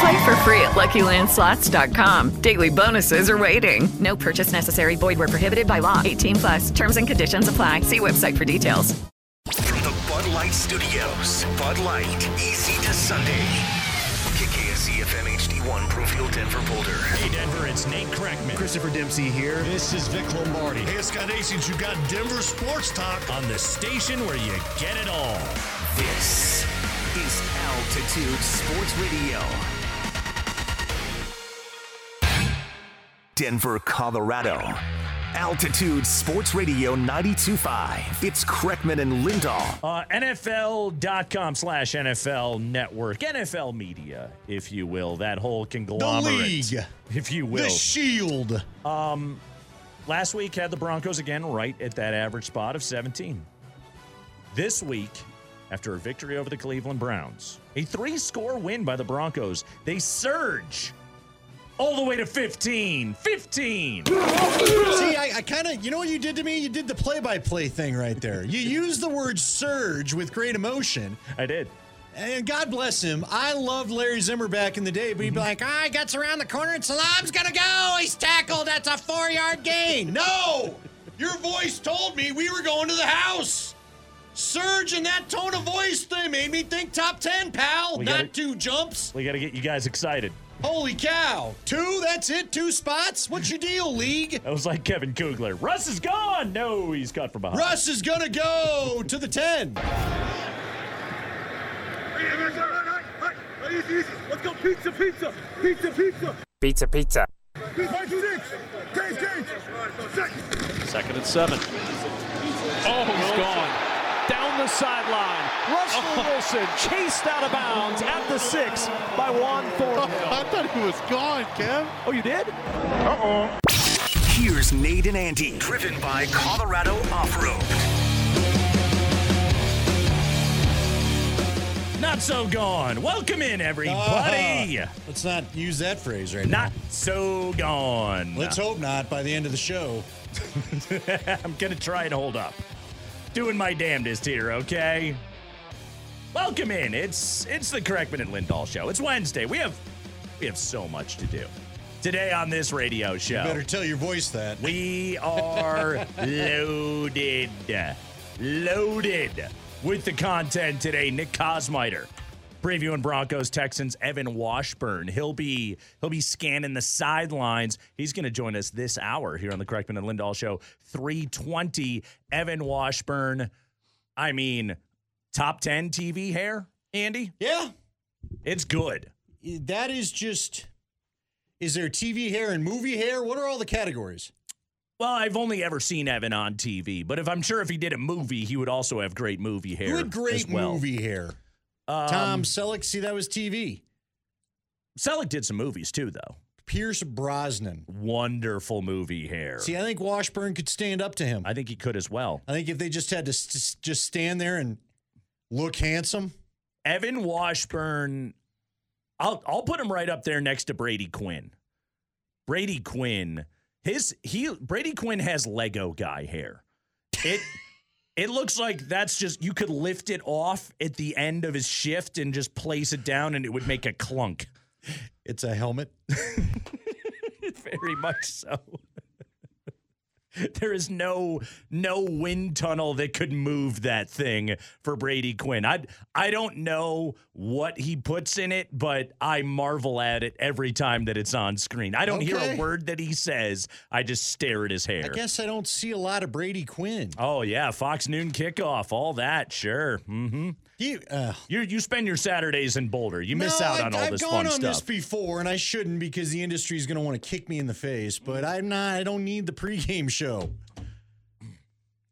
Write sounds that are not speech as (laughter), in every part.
Play for free at LuckyLandSlots.com. Daily bonuses are waiting. No purchase necessary. Void where prohibited by law. 18 plus. Terms and conditions apply. See website for details. From the Bud Light Studios, Bud Light, easy to Sunday. KKSE FM HD1, Broomfield, Denver, Boulder. Hey, Denver, it's Nate Kreckman. Christopher Dempsey here. This is Vic Lombardi. Hey, it's Scott Hastings. You got Denver Sports Talk. On the station where you get it all. This is Altitude Sports Radio. Denver, Colorado. Altitude Sports Radio 92.5. It's Kreckman and Lindahl. Uh, NFL.com slash NFL Network. NFL Media, if you will. That whole conglomerate. The league. If you will. The shield. Um, last week had the Broncos again right at that average spot of 17. This week, after a victory over the Cleveland Browns, a three score win by the Broncos, they surge all the way to 15. 15. See, I, I kind of, you know what you did to me? You did the play by play thing right there. You (laughs) used the word surge with great emotion. I did. And God bless him. I loved Larry Zimmer back in the day, but he'd be like, ah, he gets around the corner and Salam's going to go. He's tackled. That's a four yard gain. No! Your voice told me we were going to the house. Surge in that tone of voice thing made me think top 10, pal. We Not gotta- two jumps. We got to get you guys excited. Holy cow. Two? That's it? Two spots? What's your deal, league? That was like Kevin Kugler. Russ is gone. No, he's cut from behind. Russ is going to go to the 10. Let's go pizza, pizza, pizza, pizza. Pizza, pizza. Second and seven. Oh, he's gone. Down the sideline. Russell Wilson chased out of bounds at the six by Juan Thornhill. (laughs) I thought he was gone, Kev. Oh, you did? Uh-oh. Here's Nate and Andy, driven by Colorado Off-Road. Not so gone. Welcome in, everybody. Ah, let's not use that phrase right now. Not so gone. Let's hope not by the end of the show. (laughs) I'm gonna try and hold up. Doing my damnedest here, okay? Welcome in. It's it's the Kreckman and Lindahl show. It's Wednesday. We have we have so much to do today on this radio show. You better tell your voice that. We are (laughs) loaded, loaded with the content today. Nick Kosmider previewing Broncos Texans. Evan Washburn. He'll be he'll be scanning the sidelines. He's going to join us this hour here on the Kreckman and Lindahl show. Three twenty. Evan Washburn. I mean, top ten TV hair. Andy. Yeah, it's good. That is just. Is there TV hair and movie hair? What are all the categories? Well, I've only ever seen Evan on TV, but if I'm sure if he did a movie, he would also have great movie hair. Who had great well. movie hair? Um, Tom Selleck. See, that was TV. Selleck did some movies too, though. Pierce Brosnan. Wonderful movie hair. See, I think Washburn could stand up to him. I think he could as well. I think if they just had to s- just stand there and look handsome. Evan Washburn, I'll I'll put him right up there next to Brady Quinn. Brady Quinn, his he Brady Quinn has Lego guy hair. It (laughs) it looks like that's just you could lift it off at the end of his shift and just place it down and it would make a clunk. It's a helmet. (laughs) Very much so. (laughs) there is no no wind tunnel that could move that thing for Brady Quinn. I I don't know what he puts in it, but I marvel at it every time that it's on screen. I don't hear a word that he says. I just stare at his hair. I guess I don't see a lot of Brady Quinn. Oh yeah, Fox Noon kickoff, all that, sure. Mm-hmm. You, uh, you you spend your Saturdays in Boulder. You miss No, out I- on all this. fun stuff. I've gone on this before, and I shouldn't because the industry is going to want to kick me in the face. But I'm not. I don't need the pregame show.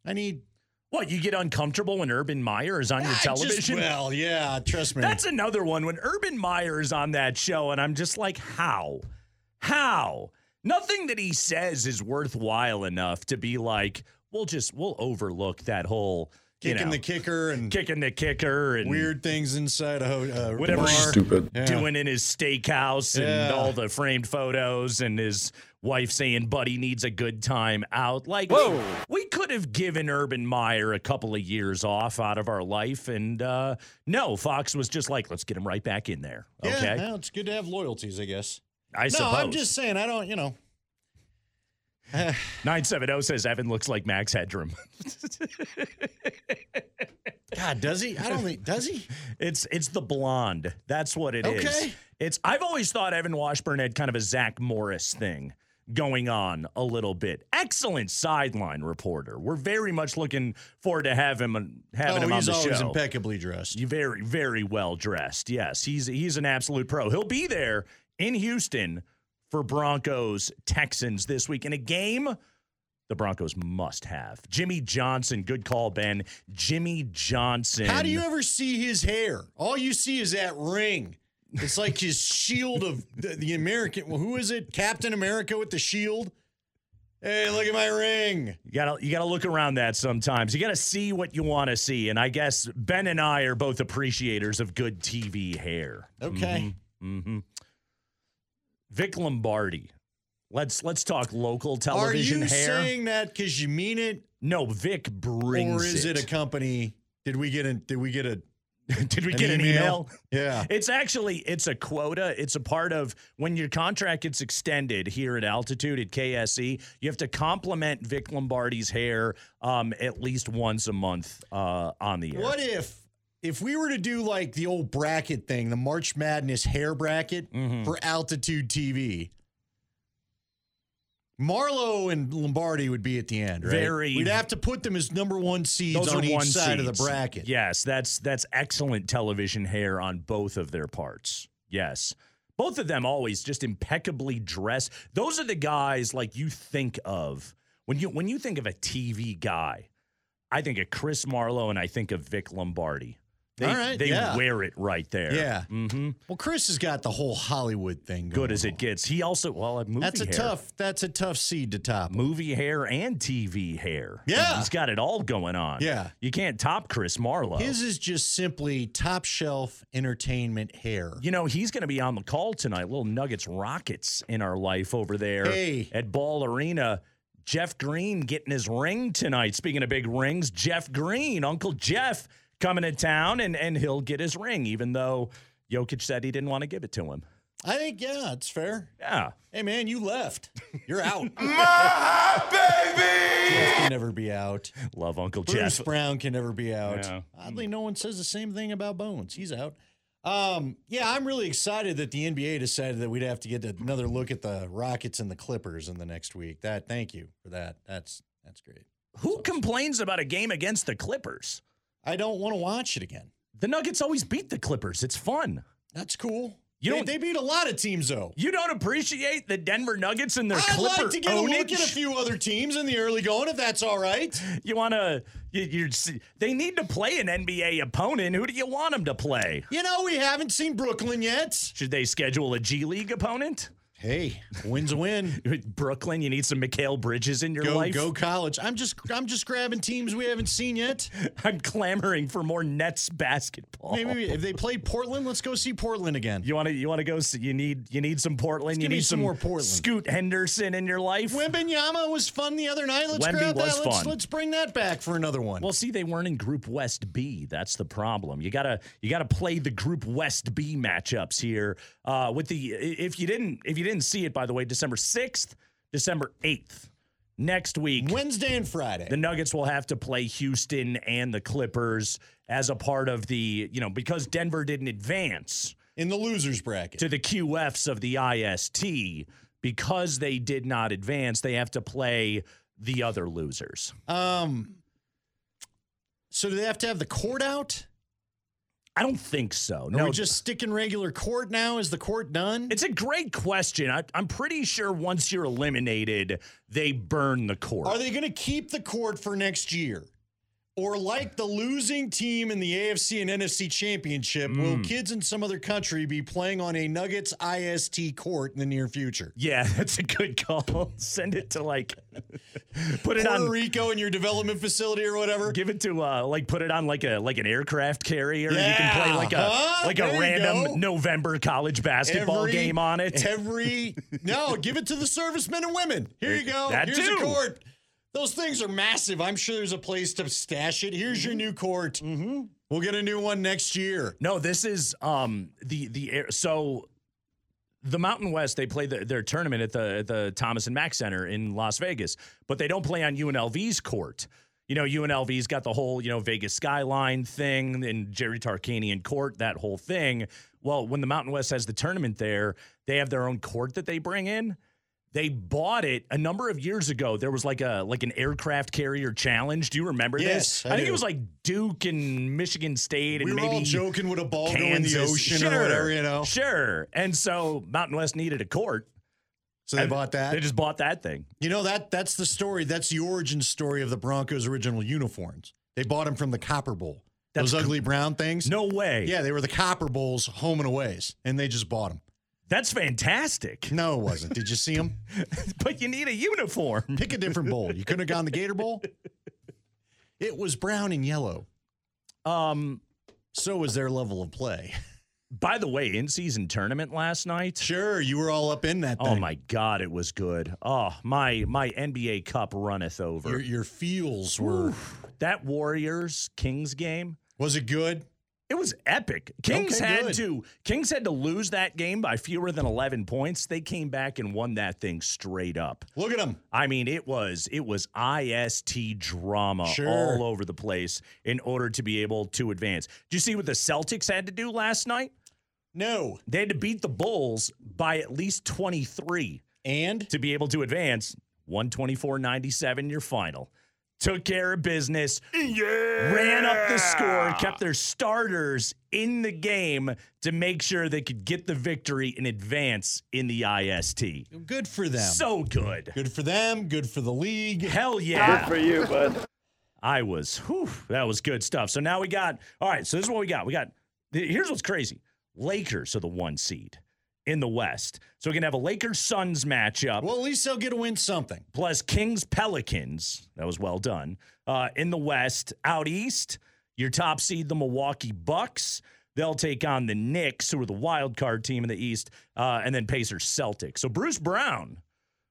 I need. What you get uncomfortable when Urban Meyer is on your I just- television? well, yeah, trust me. That's another one when Urban Meyer is on that show, and I'm just like, how? How? Nothing that he says is worthwhile enough to be like, we'll just we'll overlook that whole you kicking know, the kicker and kicking the kicker and weird things inside a ho- uh, whatever bar. he's Yeah. doing in his steakhouse and Yeah. all the framed photos and his wife saying buddy needs a good time out like Whoa. we could have given urban meyer a couple of years off out of our life and uh no fox was just like let's get him right back in there Yeah, okay well, it's good to have loyalties, I guess. i no, suppose I'm just saying. I don't. You know. (sighs) 970 says evan looks like max headroom God, does he? I don't think. Does he? It's it's the blonde. That's what it is. Okay. It's I've always thought Evan Washburn had kind of a Zach Morris thing going on a little bit. Excellent sideline reporter. We're very much looking forward to have him having oh, him on he's the always impeccably dressed. You very very well dressed. Yes, he's he's an absolute pro. He'll be there in Houston for Broncos Texans this week in a game the Broncos must have. Jimmy Johnson, good call, Ben. Jimmy Johnson. How do you ever see his hair? All you see is that ring. It's like his shield of the, the American. Well, who is it? Captain America with the shield. Hey, look at my ring. You gotta you gotta look around that sometimes. You gotta see what you want to see, and I guess Ben and I are both appreciators of good TV hair. Okay. hmm Vic Lombardi. Let's let's talk local television. Hair. Are you hair. saying that because you mean it, no, Vic brings or is it. a company? Did we get a? Did we get a? (laughs) Did we an get an email? Yeah. (laughs) It's actually it's a quota. It's a part of when your contract gets extended here at Altitude at KSE. You have to compliment Vic Lombardi's hair um, at least once a month uh, on the air. What if if we were to do like the old bracket thing, the March Madness hair bracket Mm-hmm. for Altitude TV? Marlowe and Lombardi would be at the end, right? Very- We'd have to put them as number one seeds Those on each one side of the bracket. Yes, that's that's excellent television hair on both of their parts. Yes. Both of them always just impeccably dressed. Those are the guys like you think of when you when you think of a TV guy. I think of Chris Marlowe and I think of Vic Lombardi. They, right, they yeah. wear it right there. Yeah. hmm Well, Chris has got the whole Hollywood thing. Good as on. it gets. He also well, a movie That's a hair. tough. That's a tough seed to top. movie hair and TV hair. Yeah. he's got it all going on. Yeah. you can't top Chris Marlowe. His is just simply top shelf entertainment hair. You know, he's going to be on the call tonight. Little Nuggets Rockets in our life over there Hey. at Ball Arena. Jeff Green getting his ring tonight. Speaking of big rings, Jeff Green, Uncle Jeff, coming to town and, and he'll get his ring, even though Jokic said he didn't want to give it to him. I think yeah, it's fair. Yeah. Hey man, you left. You're out. (laughs) My baby! Jeff can never be out. Love Uncle Bruce Jeff. Brown can never be out. Yeah. Oddly, no one says the same thing about Bones. He's out. Um, yeah, I'm really excited that the NBA decided that we'd have to get another look at the Rockets and the Clippers in the next week. That thank you for that. That's that's great. Who complains about a game against the Clippers? I don't want to watch it again. The Nuggets always beat the Clippers. It's fun. That's cool. You they, don't- they beat a lot of teams though. You don't appreciate the Denver Nuggets and their Clippers. I'd Clipper like to get a look at a few other teams in the early going, if that's all right. You want to? You, you're, they need to play an NBA opponent. Who do you want them to play? You know, we haven't seen Brooklyn yet. Should they schedule a G League opponent? Hey, win's a win. (laughs) Brooklyn, you need some Mikal Bridges in your Go life. go college. I'm just I'm just grabbing teams we haven't seen yet. (laughs) I'm clamoring for more Nets basketball. Maybe if they played Portland, let's go see Portland again. you want to. You want to go. See, you need. You need some Portland. you need some more Portland. Scoot Henderson in your life. Wembanyama was fun the other night. Let's Wemby grab that. Let's, let's bring that back for another one. Well, see, they weren't in Group West B. That's the problem. You gotta you gotta play the Group West B matchups here. Uh, with the if you didn't if you didn't see it, by the way, December sixth, December eighth, next week. Wednesday and Friday. The Nuggets will have to play Houston and the Clippers as a part of the, you know, because Denver didn't advance in the losers bracket to the QFs of the IST, because they did not advance, they have to play the other losers. Um so do they have to have the court out? I don't think so. Are no, we just sticking regular court now? Is the court done? It's a great question. I, I'm pretty sure once you're eliminated, they burn the court. Are they going to keep the court for next year? Or like the losing team in the AFC and NFC championship, Mm. will kids in some other country be playing on a Nuggets IST court in the near future? Yeah, (laughs) that's a good call. (laughs) Send it to like put it Puerto on Rico in your development facility or whatever. Give it to uh like put it on like a like an aircraft carrier. and you can play Yeah, like a huh? like There a random. November college basketball Every- game on it. Every (laughs) no, give it to the servicemen and women. Here you go. That Here's too. a court. Those things are massive. I'm sure there's a place to stash it. Here's your new court. Mm-hmm. We'll get a new one next year. No, this is um the the air so the Mountain West they play the, their tournament at the at the Thomas and Mack Center in Las Vegas, but they don't play on UNLV's court. You know, UNLV's got the whole, you know, Vegas skyline thing and Jerry Tarkanian court, that whole thing. Well, when the Mountain West has the tournament there, they have their own court that they bring in. They bought it a number of years ago. There was like a like an aircraft carrier challenge. Do you remember Yes, this? I think do. it was like Duke and Michigan State and We were maybe all joking with a ball going in the ocean sure, or whatever, you know. Sure. And so Mountain West needed a court. So they And bought that. They just bought that thing. You know that that's the story. That's the origin story of the Broncos' original uniforms. They bought them from the Copper Bowl. That's Those ugly brown things. No way. Yeah, they were the Copper Bowls home and aways, and they just bought them. That's fantastic. No, it wasn't. Did you see him? (laughs) but you need a uniform. Pick a different bowl. You couldn't have gone the Gator Bowl. (laughs) It was brown and yellow. Um, so was their level of play. By the way, in season tournament last night. Sure, you were all up in that. Oh my God, it was good. Oh my my NBA cup runneth over. Your, your feels were. that Warriors Kings game Was it good? It was epic. Kings Okay, had good. to Kings had to lose that game by fewer than 11 points. They came back and won that thing straight up. Look at them. I mean, it was it was IST drama Sure. all over the place in order to be able to advance. Do you see what the Celtics had to do last night? No. They had to beat the Bulls by at least 23 And to be able to advance. 124-97 your final. Took care of business. Ran up the score, kept their starters in the game to make sure they could get the victory and advance in the IST. good for them. So good. good for them. Good for the league. Hell yeah. Good for you, bud. I was, whew, that was good stuff. So now we got, all right, so this is what we got. We got, here's what's crazy Lakers are the one seed in the West. So we can have a Lakers Suns matchup. Well, at least they'll get to win something. plus Kings Pelicans. That was well done. Uh, in the West, out east, your top seed, the Milwaukee Bucks. They'll take on the Knicks, who are the wild card team in the East, uh, and then Pacers Celtics. So Bruce Brown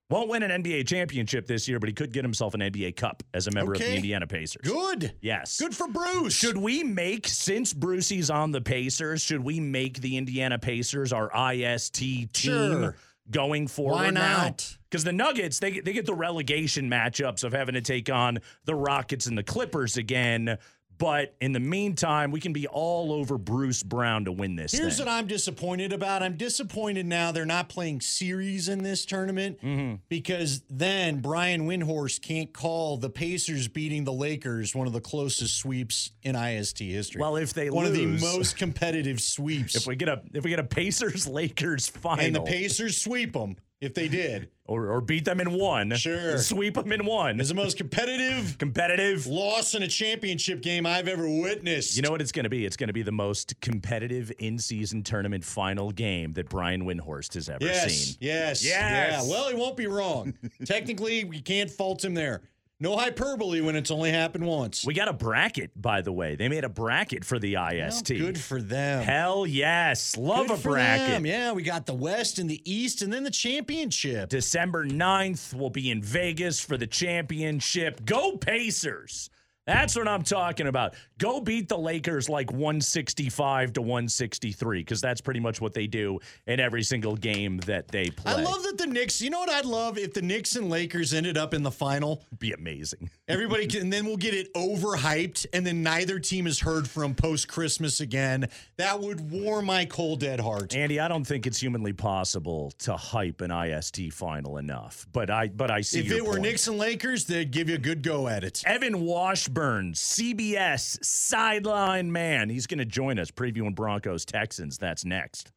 won't win an NBA championship this year, but he could get himself an NBA Cup as a member of the Indiana Pacers. Good. Yes. Good for Bruce. Should we make, since Brucey's on the Pacers, should we make the Indiana Pacers our IST team Sure. going forward Why not? Because the Nuggets, they, they get the relegation matchups of having to take on the Rockets and the Clippers again. But in the meantime, we can be all over Bruce Brown to win this Here's thing. what I'm disappointed about. I'm disappointed now they're not playing series in this tournament Mm-hmm. because then Brian Windhorst can't call the Pacers beating the Lakers one of the closest sweeps in IST history. Well, if they one lose- of the most (laughs) competitive sweeps, if we get a if we get a Pacers Lakers final and the Pacers sweep them if they did, or, or beat them in one, Sure. sweep them in one, is the most competitive competitive loss in a championship game I've ever witnessed. You know what it's going to be? It's going to be the most competitive in-season tournament final game that Brian Windhorst has ever Yes, seen. yes, Yes. Yeah. Well, he won't be wrong. (laughs) Technically, we can't fault him there. No hyperbole when it's only happened once. We got a bracket, by the way. They made a bracket for the IST. Well, good for them. Hell yes. Love Good a bracket. them. Yeah, we got the West and the East, and then the championship. December 9th, we'll be in Vegas for the championship. Go Pacers. That's what I'm talking about. Go beat the Lakers like 165 to 163 because that's pretty much what they do in every single game that they play. I love that the Knicks. You know what I'd love if the Knicks and Lakers ended up in the final. Be amazing. (laughs) Everybody can, and then we'll get it overhyped, and then neither team is heard from post Christmas again. That would warm my cold dead heart. Andy, I don't think it's humanly possible to hype an IST final enough. But I, but I see. If it were point. Knicks and Lakers, they'd give you a good go at it. Evan Washburn, CBS sideline man. He's going to join us previewing Broncos Texans. That's next.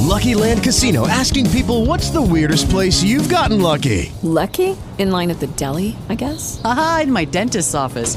Lucky Land Casino asking people what's the weirdest place you've gotten lucky? Lucky? In line at the deli, I guess? Aha, in my dentist's office.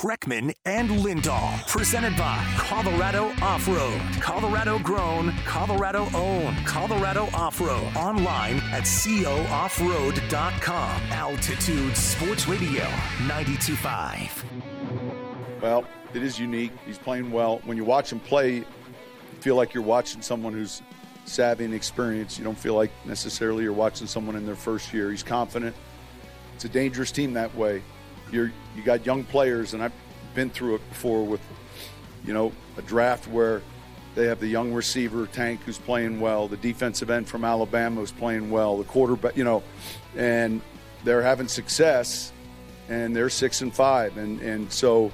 Kreckman and Lindahl, presented by Colorado Off Road. Colorado grown, Colorado owned, Colorado Off Road. Online at cooffroad.com. Altitude Sports Radio 925. Well, it is unique. He's playing well. When you watch him play, you feel like you're watching someone who's savvy and experienced. You don't feel like necessarily you're watching someone in their first year. He's confident. It's a dangerous team that way. You're you got young players, and I've been through it before with, you know, a draft where they have the young receiver Tank who's playing well, the defensive end from Alabama who's playing well, the quarterback, you know, and they're having success, and they're six and five, and and so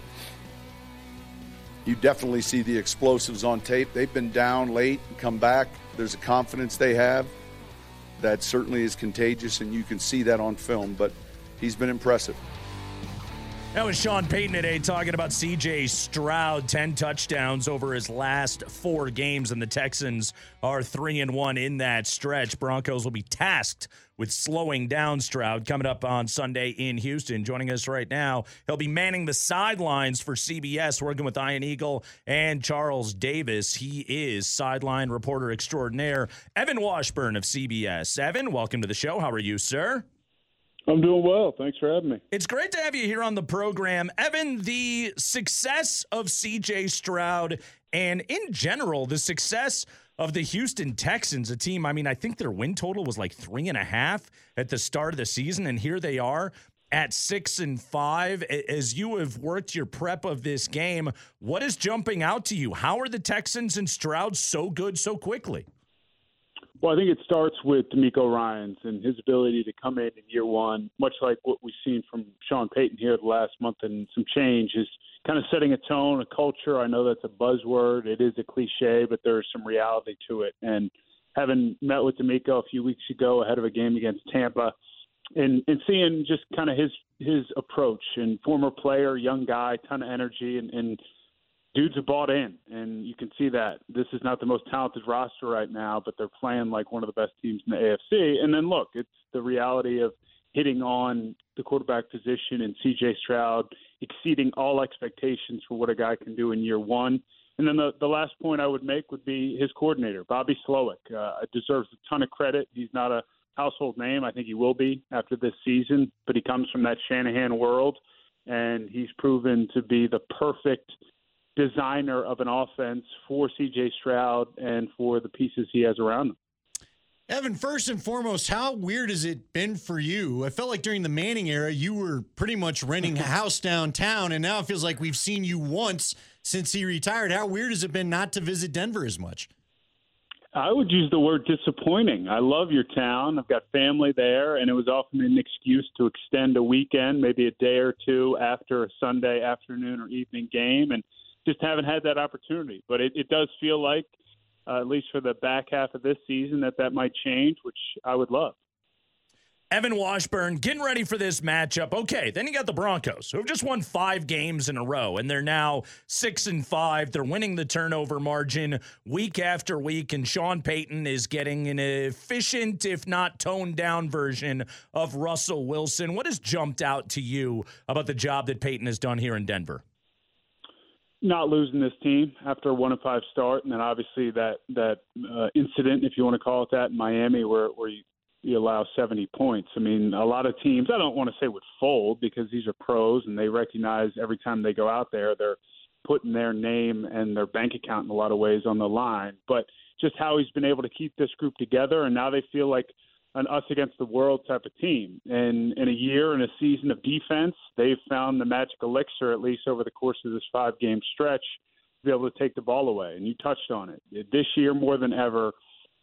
you definitely see the explosives on tape. They've been down late and come back. There's a confidence they have that certainly is contagious, and you can see that on film. But he's been impressive. That was Sean Payton today talking about CJ Stroud, 10 touchdowns over his last four games, and the Texans are 3 and 1 in that stretch. Broncos will be tasked with slowing down Stroud coming up on Sunday in Houston. Joining us right now, he'll be manning the sidelines for CBS, working with Ian Eagle and Charles Davis. He is sideline reporter extraordinaire, Evan Washburn of CBS. Evan, welcome to the show. How are you, sir? I'm doing well. Thanks for having me. It's great to have you here on the program. Evan, the success of CJ Stroud and in general, the success of the Houston Texans, a team, I mean, I think their win total was like three and a half at the start of the season, and here they are at six and five. As you have worked your prep of this game, what is jumping out to you? How are the Texans and Stroud so good so quickly? Well, I think it starts with DeMeco Ryans and his ability to come in in year one, much like what we've seen from Sean Payton here the last month and some change is kind of setting a tone, a culture. I know that's a buzzword. It is a cliche, but there's some reality to it. And having met with DeMeco a few weeks ago ahead of a game against Tampa and, and seeing just kind of his his approach and former player, young guy, ton of energy and, and dudes have bought in, and you can see that this is not the most talented roster right now, but they're playing like one of the best teams in the AFC. And then look, it's the reality of hitting on the quarterback position and CJ Stroud exceeding all expectations for what a guy can do in year one. And then the, the last point I would make would be his coordinator, Bobby Slowik. Uh, deserves a ton of credit. He's not a household name. I think he will be after this season, but he comes from that Shanahan world, and he's proven to be the perfect – designer of an offense for CJ Stroud and for the pieces he has around him. Evan, first and foremost, how weird has it been for you? I felt like during the Manning era, you were pretty much renting a (laughs) house downtown, and now it feels like we've seen you once since he retired. How weird has it been not to visit Denver as much? I would use the word disappointing. I love your town. I've got family there, and it was often an excuse to extend a weekend, maybe a day or two after a Sunday afternoon or evening game. And just haven't had that opportunity. But it, it does feel like, uh, at least for the back half of this season, that that might change, which I would love. Evan Washburn getting ready for this matchup. Okay, then you got the Broncos, who have just won five games in a row, and they're now six and five. They're winning the turnover margin week after week, and Sean Payton is getting an efficient, if not toned down version of Russell Wilson. What has jumped out to you about the job that Payton has done here in Denver? Not losing this team after a one and five start, and then obviously that that uh, incident, if you want to call it that, in Miami, where where you, you allow 70 points. I mean, a lot of teams, I don't want to say would fold because these are pros and they recognize every time they go out there, they're putting their name and their bank account in a lot of ways on the line. But just how he's been able to keep this group together, and now they feel like an us against the world type of team. And in a year and a season of defense, they've found the magic elixir, at least over the course of this five game stretch, to be able to take the ball away. And you touched on it. This year, more than ever,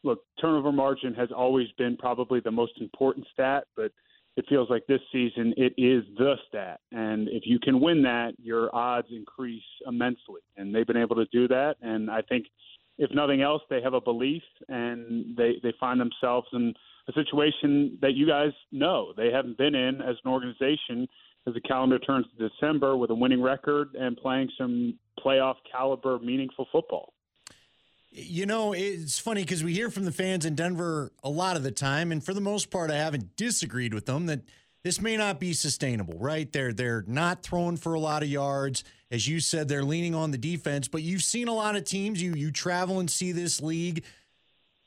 look, turnover margin has always been probably the most important stat, but it feels like this season it is the stat. And if you can win that, your odds increase immensely. And they've been able to do that. And I think, if nothing else, they have a belief and they, they find themselves in a situation that you guys know they haven't been in as an organization as the calendar turns to December with a winning record and playing some playoff caliber, meaningful football. You know, it's funny because we hear from the fans in Denver a lot of the time, and for the most part, I haven't disagreed with them that this may not be sustainable. Right? They're they're not throwing for a lot of yards, as you said. They're leaning on the defense, but you've seen a lot of teams. You you travel and see this league.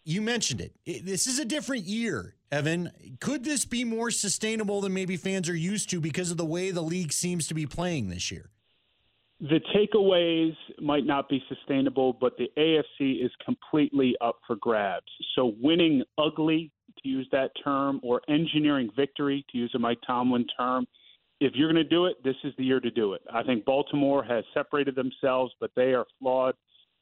You mentioned it. it this is a different year, Evan. Could this be more sustainable than maybe fans are used to because of the way the league seems to be playing this year? the takeaways might not be sustainable, but the AFC is completely up for grabs. So winning ugly, to use that term, or engineering victory, to use a Mike Tomlin term, if you're going to do it, this is the year to do it. I think Baltimore has separated themselves, but they are flawed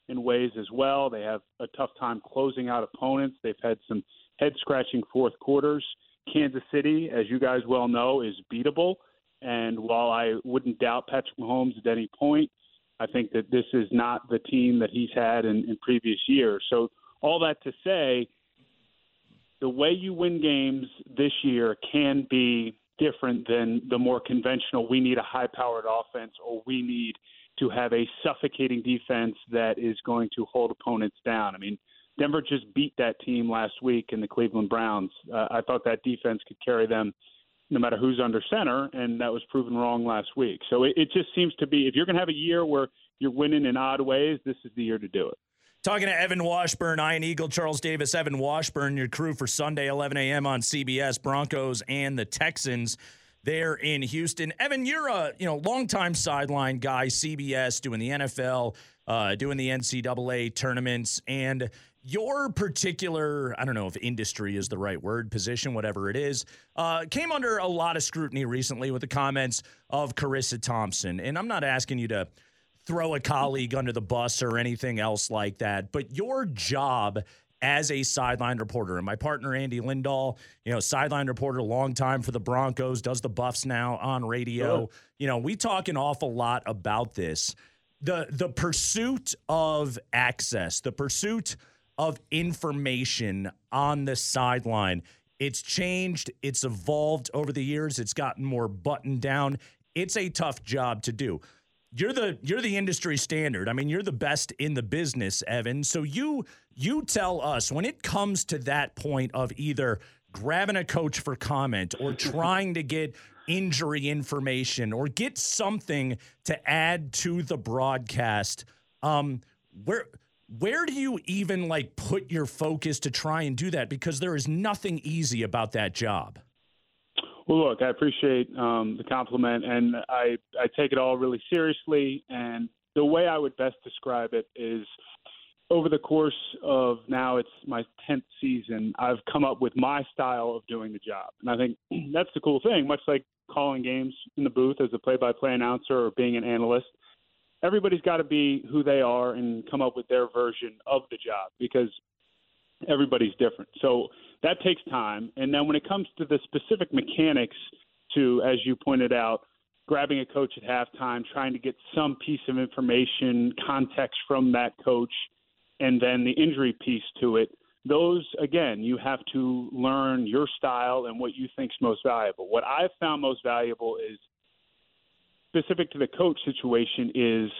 in ways as well. They have a tough time closing out opponents. They've had some head scratching fourth quarters. Kansas City, as you guys well know, is beatable. And while I wouldn't doubt Patrick Mahomes at any point, I think that this is not the team that he's had in, in previous years. So, all that to say, the way you win games this year can be different than the more conventional we need a high powered offense or we need to have a suffocating defense that is going to hold opponents down. I mean, Denver just beat that team last week in the Cleveland Browns. Uh, I thought that defense could carry them no matter who's under center, and that was proven wrong last week. So it, it just seems to be if you're going to have a year where you're winning in odd ways, this is the year to do it. Talking to Evan Washburn, Ian Eagle, Charles Davis, Evan Washburn, your crew for Sunday, 11 a.m. on CBS, Broncos and the Texans there in Houston. Evan, you're a you know longtime sideline guy, CBS, doing the NFL, uh, doing the NCAA tournaments, and your particular, I don't know if industry is the right word, position, whatever it is, uh, came under a lot of scrutiny recently with the comments of Charissa Thompson. And I'm not asking you to throw a colleague under the bus or anything else like that, but your job as a sideline reporter. And my partner, Andy Lindahl, you know, sideline reporter, long time for the Broncos, does the Buffs now on radio. Sure. You know, we talk an awful lot about this. The the pursuit of access, the pursuit of information on the sideline. It's changed, it's evolved over the years, it's gotten more buttoned down. It's a tough job to do. You're the you're the industry standard. I mean, you're the best in the business, Evan. So you you tell us when it comes to that point of either grabbing a coach for comment or (laughs) trying to get injury information or get something to add to the broadcast. Um, where where do you even like put your focus to try and do that because there is nothing easy about that job well look i appreciate um, the compliment and i i take it all really seriously and the way i would best describe it is over the course of now it's my 10th season i've come up with my style of doing the job and i think (clears throat) that's the cool thing much like calling games in the booth as a play-by-play announcer or being an analyst everybody's got to be who they are and come up with their version of the job because everybody's different. So that takes time. And then when it comes to the specific mechanics, to as you pointed out, grabbing a coach at halftime, trying to get some piece of information, context from that coach, and then the injury piece to it. Those again, you have to learn your style and what you think's most valuable. What I've found most valuable is specific to the coach situation is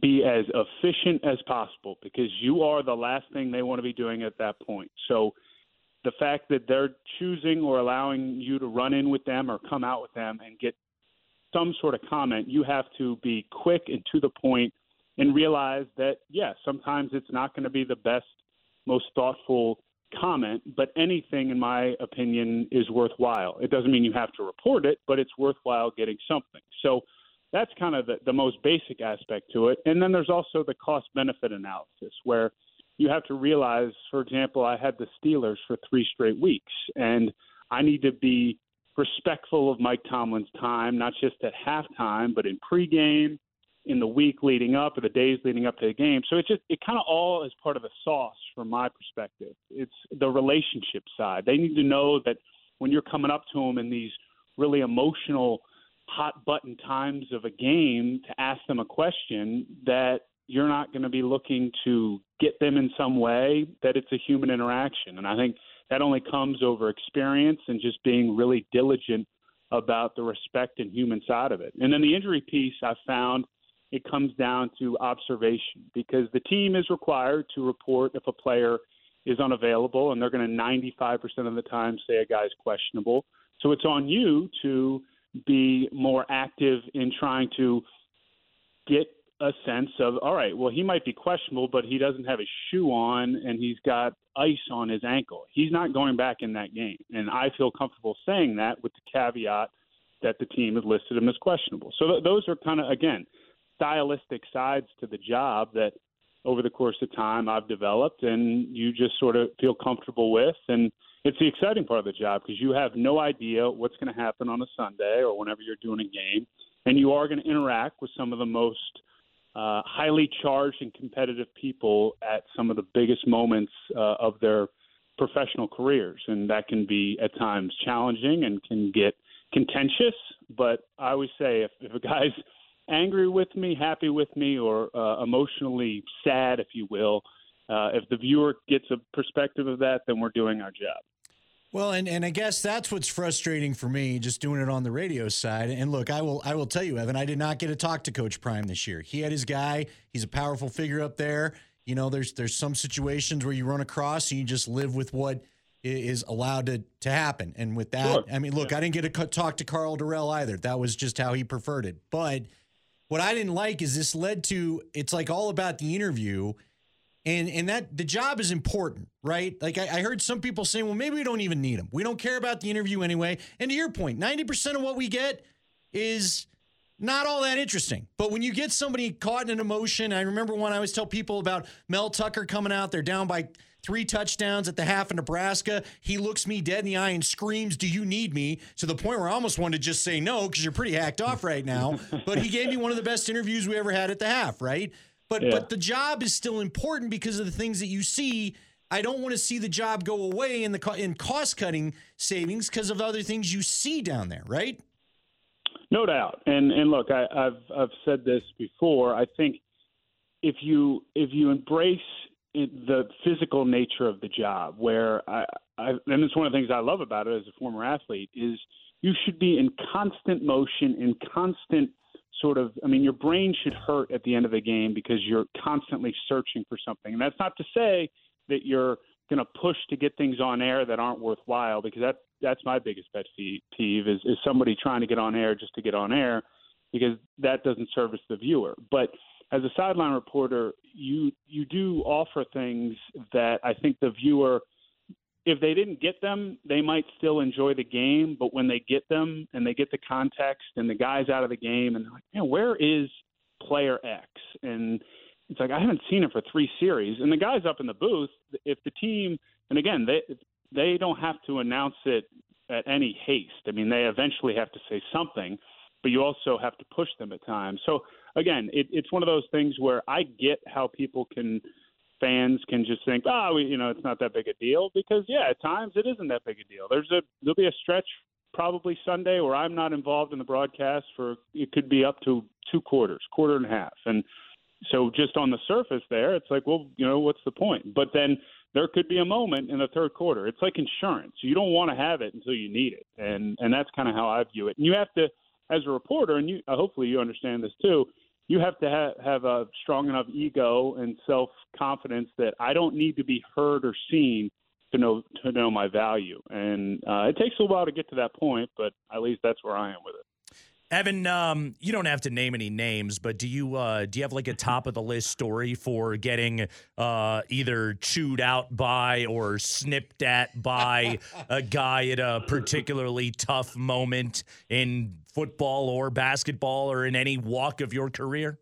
be as efficient as possible because you are the last thing they want to be doing at that point. So the fact that they're choosing or allowing you to run in with them or come out with them and get some sort of comment, you have to be quick and to the point and realize that, yes, sometimes it's not going to be the best, most thoughtful comment, but anything, in my opinion, is worthwhile. It doesn't mean you have to report it, but it's worthwhile getting something. So that's kind of the, the most basic aspect to it. And then there's also the cost benefit analysis where you have to realize, for example, I had the Steelers for three straight weeks, and I need to be respectful of Mike Tomlin's time, not just at halftime, but in pregame, in the week leading up, or the days leading up to the game. So it just it kind of all is part of the sauce from my perspective. It's the relationship side. They need to know that when you're coming up to them in these really emotional, hot button times of a game, to ask them a question that you're not going to be looking to get them in some way. That it's a human interaction, and I think that only comes over experience and just being really diligent about the respect and human side of it. And then the injury piece, I found it comes down to observation because the team is required to report if a player is unavailable, and they're going to 95% of the time say a guy's questionable. So it's on you to be more active in trying to get a sense of all right, well, he might be questionable, but he doesn't have a shoe on and he's got ice on his ankle. He's not going back in that game. And I feel comfortable saying that with the caveat that the team has listed him as questionable. So th- those are kind of, again, stylistic sides to the job that over the course of time I've developed and you just sort of feel comfortable with. And it's the exciting part of the job because you have no idea what's going to happen on a Sunday or whenever you're doing a game. And you are going to interact with some of the most uh, highly charged and competitive people at some of the biggest moments uh, of their professional careers. And that can be at times challenging and can get contentious. But I always say if, if a guy's (laughs) angry with me, happy with me, or uh, emotionally sad, if you will, uh, if the viewer gets a perspective of that, then we're doing our job. Well, and, and I guess that's what's frustrating for me, just doing it on the radio side. And look, I will I will tell you, Evan, I did not get to talk to Coach Prime this year. He had his guy. He's a powerful figure up there. You know, there's there's some situations where you run across and you just live with what is allowed to to happen. And with that, sure. I mean, look, yeah. I didn't get to talk to Karl Dorrell either. That was just how he preferred it. But what I didn't like is this led to it's like all about the interview and and that the job is important, right? Like I, I, heard some people saying, well, maybe we don't even need them. We don't care about the interview anyway. And to your point, point, ninety percent of what we get is not all that interesting. But when you get somebody caught in an emotion, I remember when I always tell people about Mel Tucker coming out, they're down by three touchdowns at the half in Nebraska. He looks me dead in the eye and screams, Do you need me? To the point where I almost wanted to just say no because you're pretty hacked off right now. (laughs) but he gave me one of the best interviews we ever had at the half, right? But yeah. but the job is still important because of the things that you see. I don't want to see the job go away in the in cost cutting savings because of other things you see down there, right? No doubt. And and look, I, I've I've said this before. I think if you if you embrace the physical nature of the job, where I, I and it's one of the things I love about it as a former athlete is you should be in constant motion, in constant sort of I mean your brain should hurt at the end of the game because you're constantly searching for something. And that's not to say that you're going to push to get things on air that aren't worthwhile because that that's my biggest pet peeve is is somebody trying to get on air just to get on air because that doesn't service the viewer. But as a sideline reporter, you you do offer things that I think the viewer if they didn't get them, they might still enjoy the game. But when they get them and they get the context and the guys out of the game and they're like, man, where is player X? And it's like I haven't seen him for three series. And the guys up in the booth, if the team, and again, they they don't have to announce it at any haste. I mean, they eventually have to say something, but you also have to push them at times. So again, it, it's one of those things where I get how people can fans can just think, oh, we, you know, it's not that big a deal because yeah, at times it isn't that big a deal. There's a there'll be a stretch probably Sunday where I'm not involved in the broadcast for it could be up to two quarters, quarter and a half, and so just on the surface there, it's like, well, you know, what's the point? But then there could be a moment in the third quarter. It's like insurance. You don't want to have it until you need it, and and that's kind of how I view it. And you have to, as a reporter, and you hopefully you understand this too you have to ha- have a strong enough ego and self confidence that I don't need to be heard or seen to know to know my value. And uh, it takes a while to get to that point, but at least that's where I am with it. Evan, um, you don't have to name any names, but do you uh, do you have like a top of the list story for getting uh, either chewed out by or snipped at by (laughs) a guy at a particularly tough moment in football or basketball or in any walk of your career?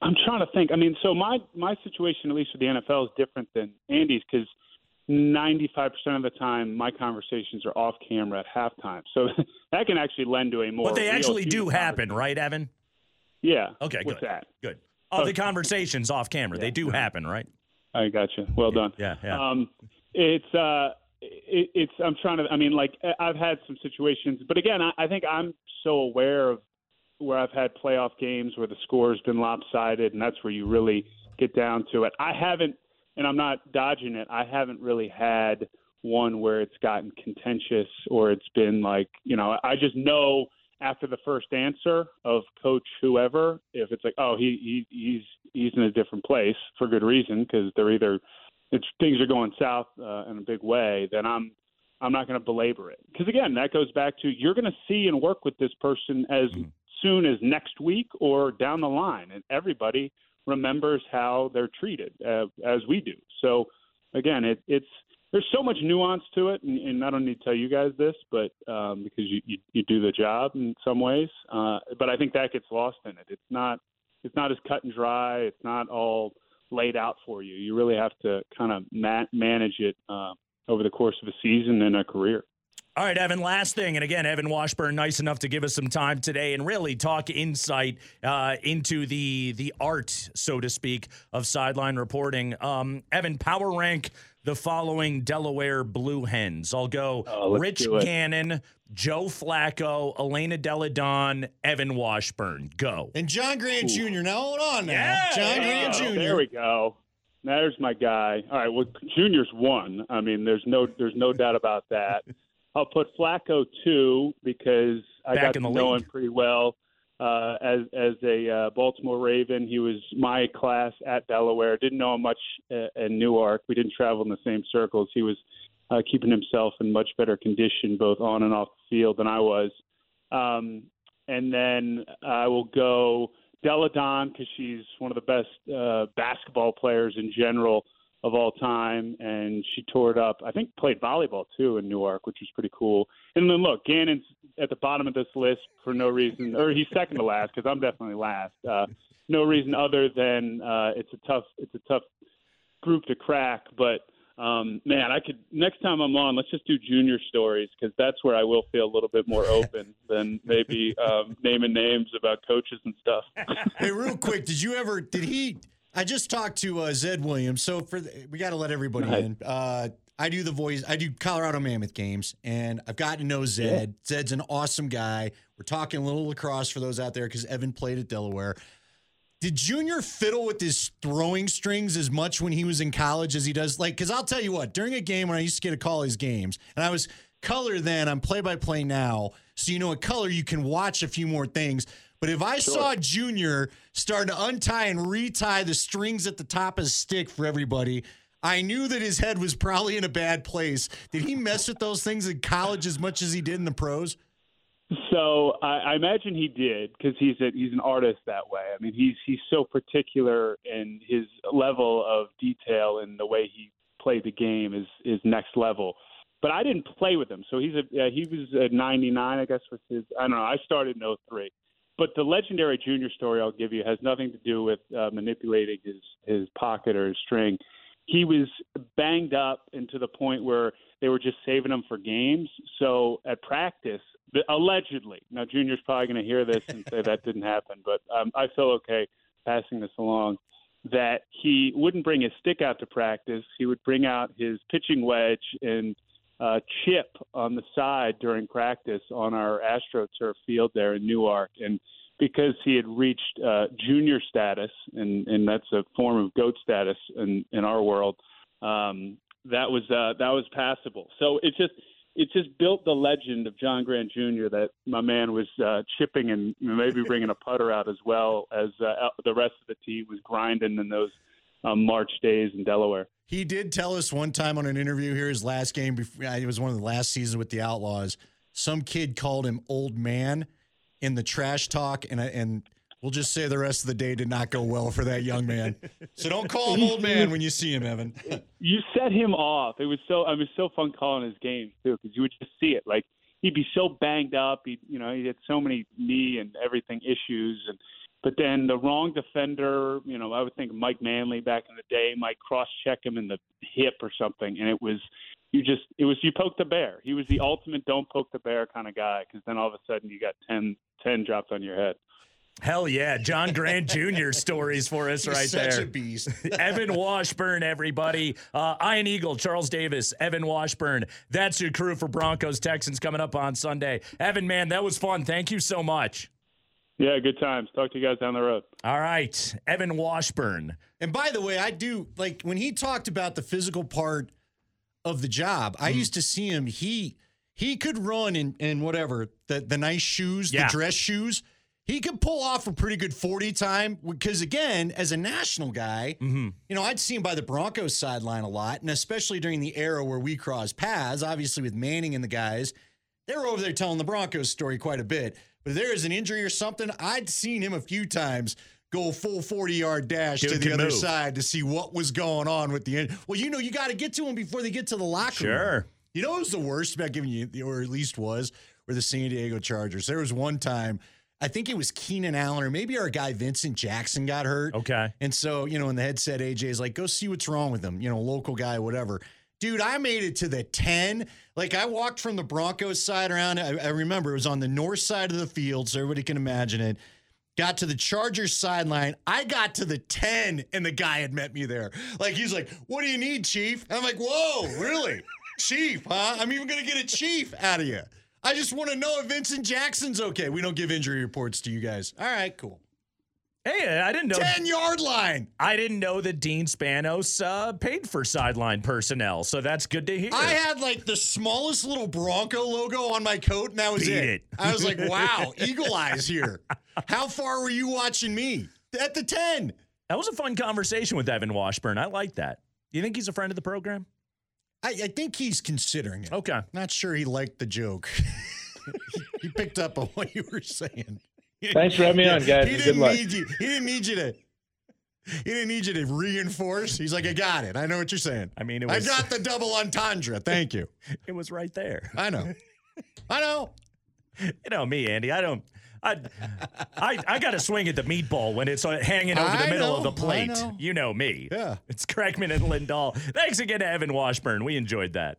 I'm trying to think. I mean, so my my situation, at least with the NFL, is different than Andy's because 95% of the time my conversations are off camera at halftime. So (laughs) that can actually lend to a more. But they actually do happen, right, Evan? Yeah. Okay, good. that? Good. Oh, the conversations off camera, they do happen, right? I got you. Well done. Yeah, yeah. Um, it's uh, it, it's. I'm trying to. I mean, like I've had some situations, but again, I, I think I'm so aware of where I've had playoff games where the score's been lopsided, and that's where you really get down to it. I haven't, and I'm not dodging it. I haven't really had one where it's gotten contentious or it's been like, you know, I just know after the first answer of coach whoever, if it's like, oh, he, he he's he's in a different place for good reason because they're either it's things are going south uh, in a big way, then I'm I'm not going to belabor it because again, that goes back to you're going to see and work with this person as soon as next week or down the line, and everybody remembers how they're treated uh, as we do. So again, it, it's there's so much nuance to it, and, and I don't need to tell you guys this, but um, because you, you you do the job in some ways, uh, but I think that gets lost in it. It's not it's not as cut and dry. It's not all laid out for you. You really have to kind of ma- manage it uh, over the course of a season and a career. All right, Evan, last thing. And again, Evan Washburn, nice enough to give us some time today and really talk insight uh, into the the art, so to speak, of sideline reporting. Um, Evan, power rank the following Delaware Blue Hens. I'll go Oh, Rich. Gannon, Joe Flacco, Elena Delle Donne, Evan Washburn. Go. And John Grant Jr. Now hold on now. Yeah, John there Grant you Jr. There we go. There's my guy. All right. Well, Junior's one. I mean, there's no there's no doubt about that. (laughs) I'll put Flacco two because I Back got to know league. him pretty well uh, as as a uh, Baltimore Raven. He was my class at Delaware. Didn't know him much uh, in Newark. We didn't travel in the same circles. He was uh, keeping himself in much better condition, both on and off the field, than I was. Um, and then I will go Delle Donne because she's one of the best uh, basketball players in general of all time, and she tore it up. I think played volleyball too in Newark, which was pretty cool. And then look, Gannon's at the bottom of this list for no reason, or he's second to last because I'm definitely last. Uh, no reason other than uh, it's a tough it's a tough group to crack, but. Um, man, I could next time I'm on. Let's just do junior stories because that's where I will feel a little bit more (laughs) open than maybe um, naming names about coaches and stuff. hey, real quick, did you ever? Did he? I just talked to uh, Zed Williams. So for the, we got to let everybody Right. in. Uh, I do the voice. I do Colorado Mammoth games, and I've gotten to know Zed. Zed's an awesome guy. We're talking a little lacrosse for those out there because Evan played at Delaware. Did Junior fiddle with his throwing strings as much when he was in college as he does? Like, because I'll tell you what, during a game when I used to get to call his games, and I was color then, I'm play by play now. So, you know, at color, you can watch a few more things. But if I saw Junior starting to untie and retie the strings at the top of his stick for everybody, I knew that his head was probably in a bad place. Did he mess with those things in college as much as he did in the pros? So I, I imagine he did because he's a, he's an artist that way. I mean, he's he's so particular in his level of detail and the way he played the game is is next level. But I didn't play with him, so he's a uh, he was a 99, I guess was his. I don't know. I started in 03. But the legendary junior story I'll give you has nothing to do with uh, manipulating his his pocket or his string. He was banged up and to the point where they were just saving him for games. So at practice, allegedly, now Junior's probably going to hear this and say that didn't happen, but um, I feel okay passing this along. That he wouldn't bring his stick out to practice. He would bring out his pitching wedge and uh, chip on the side during practice on our AstroTurf field there in Newark, and because he had reached uh, junior status, and, and that's a form of goat status in, in our world, um, that was uh, that was passable. So it just it just built the legend of John Grant Jr. that my man was uh, chipping and maybe bringing a putter out as well as uh, the rest of the team was grinding in those um, March days in Delaware. He did tell us one time on an interview here, his last game, before, it was one of the last seasons with the Outlaws. Some kid called him old man, in the trash talk, and and we'll just say the rest of the day did not go well for that young man. So don't call him old man when you see him, Evan. (laughs) you set him off. It was so I was so fun calling his games too because you would just see it. Like he'd be so banged up. He you know he had so many knee and everything issues and. But then the wrong defender, you know, I would think Mike Manley back in the day might cross check him in the hip or something, and it was you just it was you poke the bear. He was the ultimate don't poke the bear kind of guy because then all of a sudden you got 10, 10 dropped on your head. Hell yeah, John Grant Jr. (laughs) stories for us He's right such there. a beast. (laughs) Evan Washburn, everybody. Uh, Iron Eagle, Charles Davis, Evan Washburn. That's your crew for Broncos Texans coming up on Sunday. Evan, man, that was fun. Thank you so much. Yeah, good times. Talk to you guys down the road. All right, Evan Washburn. And by the way, I do like when he talked about the physical part of the job. I hmm. used to see him. He he could run in in whatever the the nice shoes, Yeah. the dress shoes. He could pull off a pretty good forty time because again, as a national guy, mm-hmm. you know, I'd see him by the Broncos sideline a lot, and especially during the era where we crossed paths. Obviously, with Manning and the guys, they were over there telling the Broncos story quite a bit. But if there is an injury or something, I'd seen him a few times go full 40 yard dash Dude to the other move. side to see what was going on with the in- Well, you know, you got to get to them before they get to the locker room. Sure. You know what's the worst about giving you, or at least was, were the San Diego Chargers. There was one time, I think it was Keenan Allen, or maybe our guy Vincent Jackson got hurt. Okay. And so, you know, in the headset, AJ is like, go see what's wrong with him, you know, local guy, whatever. Dude, I made it to the 10. Like, I walked from the Broncos side around. I, I remember it was on the north side of the field, so everybody can imagine it. Got to the Chargers sideline. I got to the 10, and the guy had met me there. Like, he's like, What do you need, Chief? And I'm like, Whoa, really? Chief, huh? I'm even to get a Chief out of you. I just want to know if Vincent Jackson's okay. We don't give injury reports to you guys. All right, cool. Hey, I didn't know. 10 yard line. I didn't know that Dean Spanos uh, paid for sideline personnel, so that's good to hear. I had like the smallest little Bronco logo on my coat, and that was it. it. I was like, wow, (laughs) eagle eyes here. How far were you watching me? At the 10. that was a fun conversation with Evan Washburn. I like that. Do you think he's a friend of the program? I, I think he's considering it. Okay. Not sure he liked the joke. (laughs) he picked up on what you were saying. Thanks for having me on, guys. He didn't luck. need you. He didn't need you to. He didn't need you to reinforce. He's like, I got it. I know what you're saying. I mean, it I got the double entendre. Thank you. (laughs) It was right there. I know. I know. You know me, Andy. I don't. I I, I got to swing at the meatball when it's uh, hanging over the I middle of the plate. know. You know me. Yeah. It's Kreckman and Lindahl. Thanks again to Evan Washburn. We enjoyed that.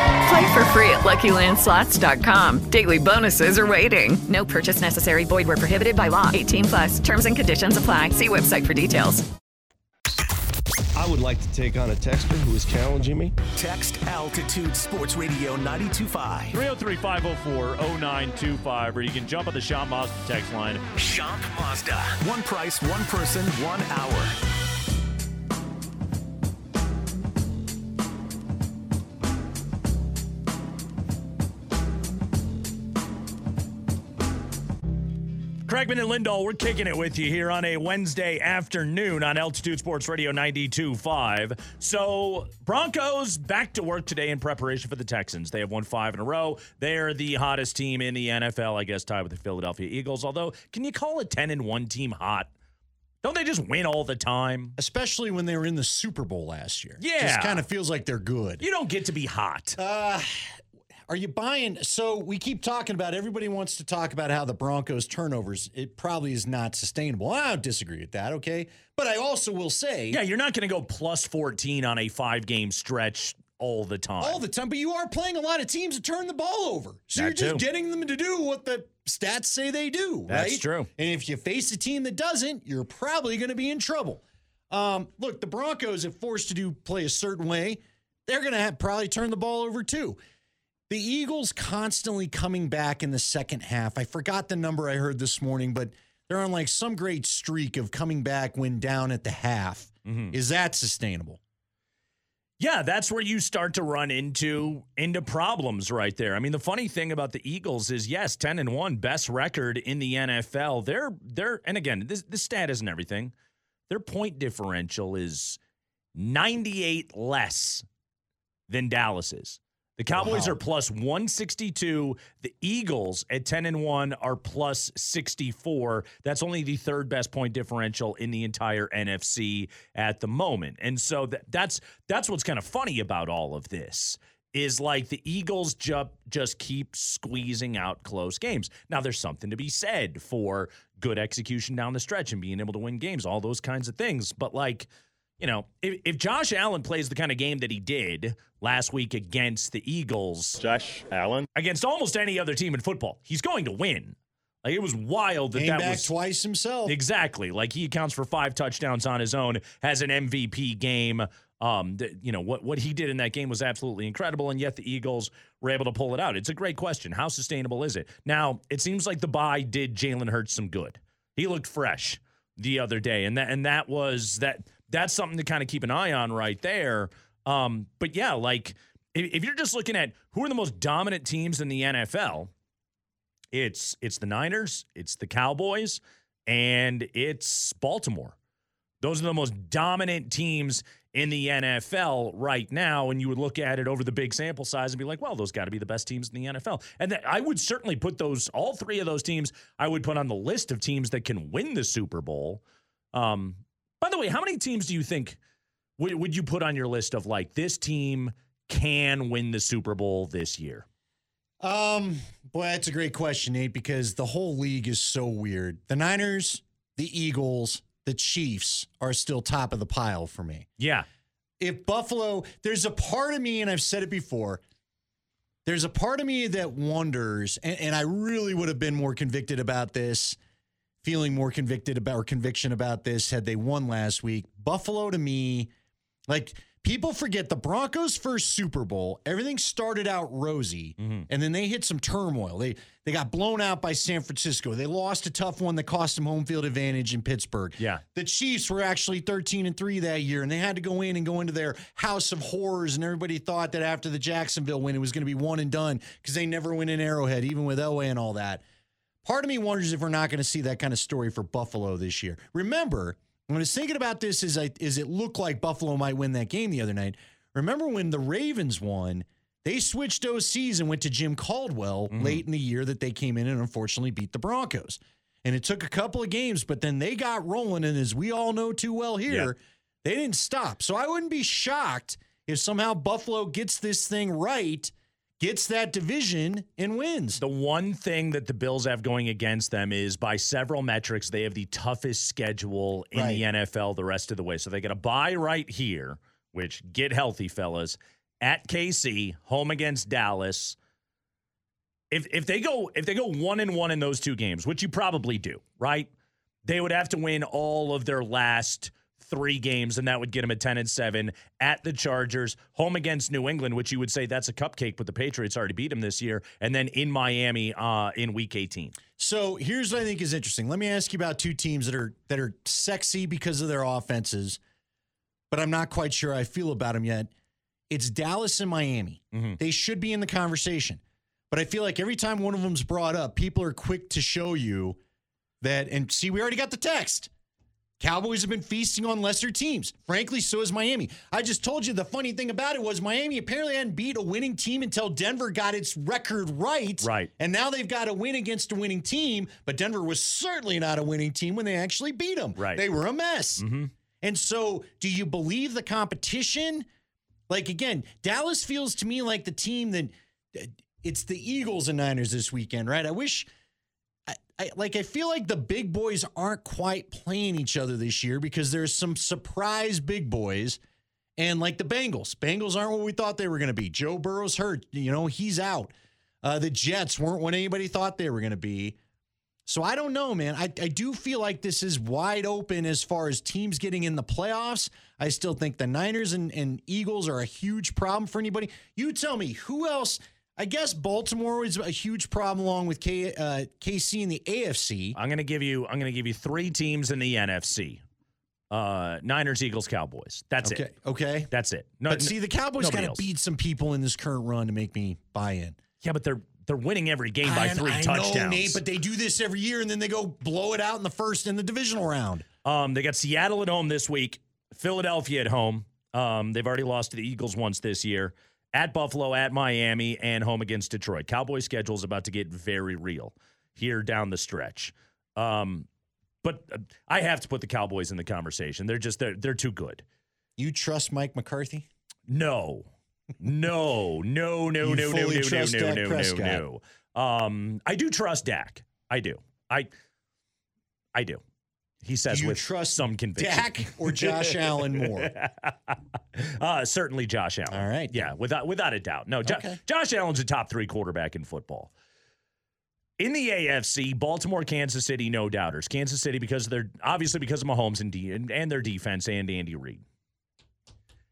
Play for free at LuckyLandSlots.com. Daily bonuses are waiting. No purchase necessary. Void where prohibited by law. 18 plus. Terms and conditions apply. See website for details. I would like to take on a texter who is challenging me. Text Altitude Sports Radio 925. 303 504 0925, or you can jump on the Shop Mazda text line. Shop Mazda. One price, one person, one hour. Kreckman and Lindahl, we're kicking it with you here on a Wednesday afternoon on Altitude Sports Radio 92.5. So, Broncos back to work today in preparation for the Texans. They have won five in a row. They are the hottest team in the NFL, I guess, tied with the Philadelphia Eagles. Although, can you call a 10 and 1 team hot? Don't they just win all the time? Especially when they were in the Super Bowl last year. Yeah. Just kind of feels like they're good. You don't get to be hot. Uh, are you buying? So we keep talking about. Everybody wants to talk about how the Broncos turnovers. It probably is not sustainable. I don't disagree with that. Okay, but I also will say, Yeah, you're not going to go plus 14 on a five game stretch all the time. all the time. But you are playing a lot of teams that turn the ball over, so That you're just too. getting them to do what the stats say they do. That's right? true. And if you face a team that doesn't, you're probably going to be in trouble. Um, look, the Broncos, if forced to do play a certain way, they're going to probably turn the ball over too. The Eagles constantly coming back in the second half. I forgot the number I heard this morning, but they're on like some great streak of coming back when down at the half. Mm-hmm. Is that sustainable? Yeah, that's where you start to run into into problems right there. I mean, the funny thing about the Eagles is yes, 10 and 1, best record in the NFL. They're they're and again, this this stat isn't everything. Their point differential is 98 less than Dallas's. The Cowboys Wow. are plus 162. The Eagles at 10 and 1 are plus 64. That's only the third best point differential in the entire NFC at the moment. And so that, that's that's what's kind of funny about all of this is like the Eagles ju- just keep squeezing out close games. Now there's something to be said for good execution down the stretch and being able to win games, all those kinds of things. But like you know, if, if Josh Allen plays the kind of game that he did last week against the Eagles, Josh Allen against almost any other team in football, he's going to win. Like it was wild that Came that back was twice himself. Exactly. Like he accounts for five touchdowns on his own, has an MVP game. Um, th- you know what what he did in that game was absolutely incredible, and yet the Eagles were able to pull it out. It's a great question. How sustainable is it? Now it seems like the bye did Jalen Hurts some good. He looked fresh the other day, and that and that was that. That's something to kind of keep an eye on right there. Um, but yeah, like if, if you're just looking at who are the most dominant teams in the NFL, it's it's the Niners, it's the Cowboys, and it's Baltimore. Those are the most dominant teams in the NFL right now. And you would look at it over the big sample size and be like, well, those got to be the best teams in the NFL. And that, I would certainly put those, all three of those teams, I would put on the list of teams that can win the Super Bowl. Um, by the way, how many teams do you think would, would you put on your list of like this team can win the Super Bowl this year? Um, boy, that's a great question, Nate, because the whole league is so weird. The Niners, the Eagles, the Chiefs are still top of the pile for me. Yeah. If Buffalo, there's a part of me, and I've said it before, there's a part of me that wonders, and, and I really would have been more convicted about this, feeling more convicted about or conviction about this had they won last week. Buffalo to me, like people forget the Broncos' first Super Bowl, everything started out rosy, mm-hmm. and then they hit some turmoil. They they got blown out by San Francisco. They lost a tough one that cost them home field advantage in Pittsburgh. Yeah. The Chiefs were actually 13 and 3 that year, and they had to go in and go into their house of horrors. And everybody thought that after the Jacksonville win, it was going to be one and done because they never win in Arrowhead, even with Elway and all that. Part of me wonders if we're not going to see that kind of story for Buffalo this year. Remember, when I was thinking about this, is I is it looked like Buffalo might win that game the other night. Remember when the Ravens won? They switched OCs and went to Jim Caldwell mm-hmm. late in the year that they came in and unfortunately beat the Broncos. And it took a couple of games, but then they got rolling. And as we all know too well here, they didn't stop. So I wouldn't be shocked if somehow Buffalo gets this thing right, gets that division, and wins. The one thing that the Bills have going against them is by several metrics, they have the toughest schedule in the NFL the rest of the way. So they get a bye right here, which get healthy, fellas, at KC, home against Dallas. If if they go if they go one and one in those two games, which you probably do, right? They would have to win all of their last three games, and that would get them a 10 and 7 at the Chargers, home against New England, which you would say that's a cupcake, but the Patriots already beat them this year, and then in Miami uh, in week 18. So here's what I think is interesting. Let me ask you about two teams that are that are sexy because of their offenses, but I'm not quite sure I feel about them yet. It's Dallas and Miami. They should be in the conversation. But I feel like every time one of them's brought up, people are quick to show you that and see we already got the text. Cowboys have been feasting on lesser teams. Frankly, so has Miami. I just told you the funny thing about it was Miami apparently hadn't beat a winning team until Denver got its record right. Right. And now they've got a win against a winning team, but Denver was certainly not a winning team when they actually beat them. Right. They were a mess. Mm-hmm. And so, do you believe the competition? Like, again, Dallas feels to me like the team that it's the Eagles and Niners this weekend, right? I wish. I, like I feel like the big boys aren't quite playing each other this year because there's some surprise big boys and like the Bengals. Bengals aren't what we thought they were going to be. Joe Burrow's hurt, you know, he's out. Uh, the Jets weren't what anybody thought they were going to be. So I don't know, man. I, I do feel like this is wide open as far as teams getting in the playoffs. I still think the Niners and, and Eagles are a huge problem for anybody. You tell me who else. I guess Baltimore is a huge problem along with K, uh, KC in the AFC. I'm going to give you I'm going to give you three teams in the NFC. Uh, Niners, Eagles, Cowboys. That's okay. it. Okay. That's it. No, but see, the Cowboys got to beat some people in this current run to make me buy in. Yeah, but they're they're winning every game by I, three I touchdowns. know, Nate, but they do this every year, and then they go blow it out in the first in the divisional round. Um, they got Seattle at home this week, Philadelphia at home. Um, they've already lost to the Eagles once this year. At Buffalo, at Miami, and home against Detroit. Cowboys schedule is about to get very real here down the stretch. Um, but uh, I have to put the Cowboys in the conversation. They're just they're they're too good. You trust Mike McCarthy? No. No, no, no, You no, no, fully no, no, no, no, no, no. Um, I do trust Dak. I do. I I do. He says with trust some conviction. Dak or Josh (laughs) Allen more? (laughs) Uh, certainly Josh Allen. All right. Yeah, without without a doubt. No, Jo- Okay. Josh Allen's a top three quarterback in football. In the AFC, Baltimore, Kansas City, no doubters. Kansas City because they're obviously because of Mahomes and, D, and, and their defense and Andy Reid.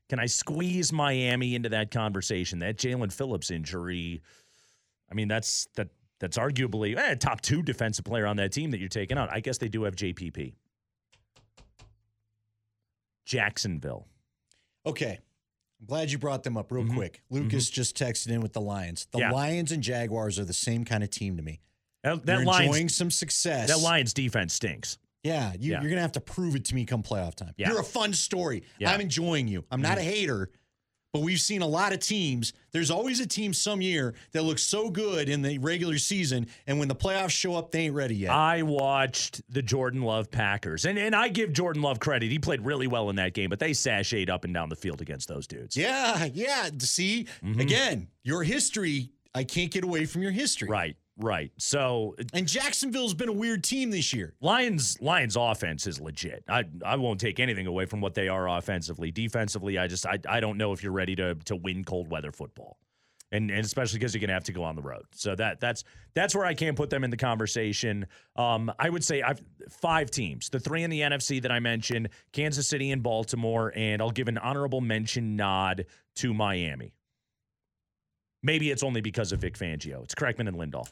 Can I squeeze Miami into that conversation? That Jaelan Phillips injury. I mean, that's that that's arguably eh, top two defensive player on that team that you're taking out. I guess they do have JPP. Jacksonville. Okay. I'm glad you brought them up real Mhm. quick. Lucas just texted in with the Lions. The Yeah. Lions and Jaguars are the same kind of team to me. That, They're that Lions, enjoying some success. that Lions defense stinks. Yeah, you, Yeah. you're gonna have to prove it to me come playoff time. Yeah. You're a fun story. Mm-hmm. I'm enjoying you. I'm not a hater, but we've seen a lot of teams. There's always a team some year that looks so good in the regular season, and when the playoffs show up, they ain't ready yet. I watched the Jordan Love Packers, and, and I give Jordan Love credit. He played really well in that game, but they sashayed up and down the field against those dudes. yeah, yeah. See, Mhm. again, your history. I can't get away from your history. Right, right. So And Jacksonville's been a weird team this year. Lions Lions offense is legit. I I won't take anything away from what they are offensively. Defensively, I just I, I don't know if you're ready to to win cold weather football. And, and especially because you're gonna have to go on the road, so that that's that's where I can't put them in the conversation. Um, I would say I've five teams, the three in the NFC that I mentioned, Kansas City and Baltimore, and I'll give an honorable mention nod to Miami. Maybe it's only because of Vic Fangio. It's Kreckman and Lindahl.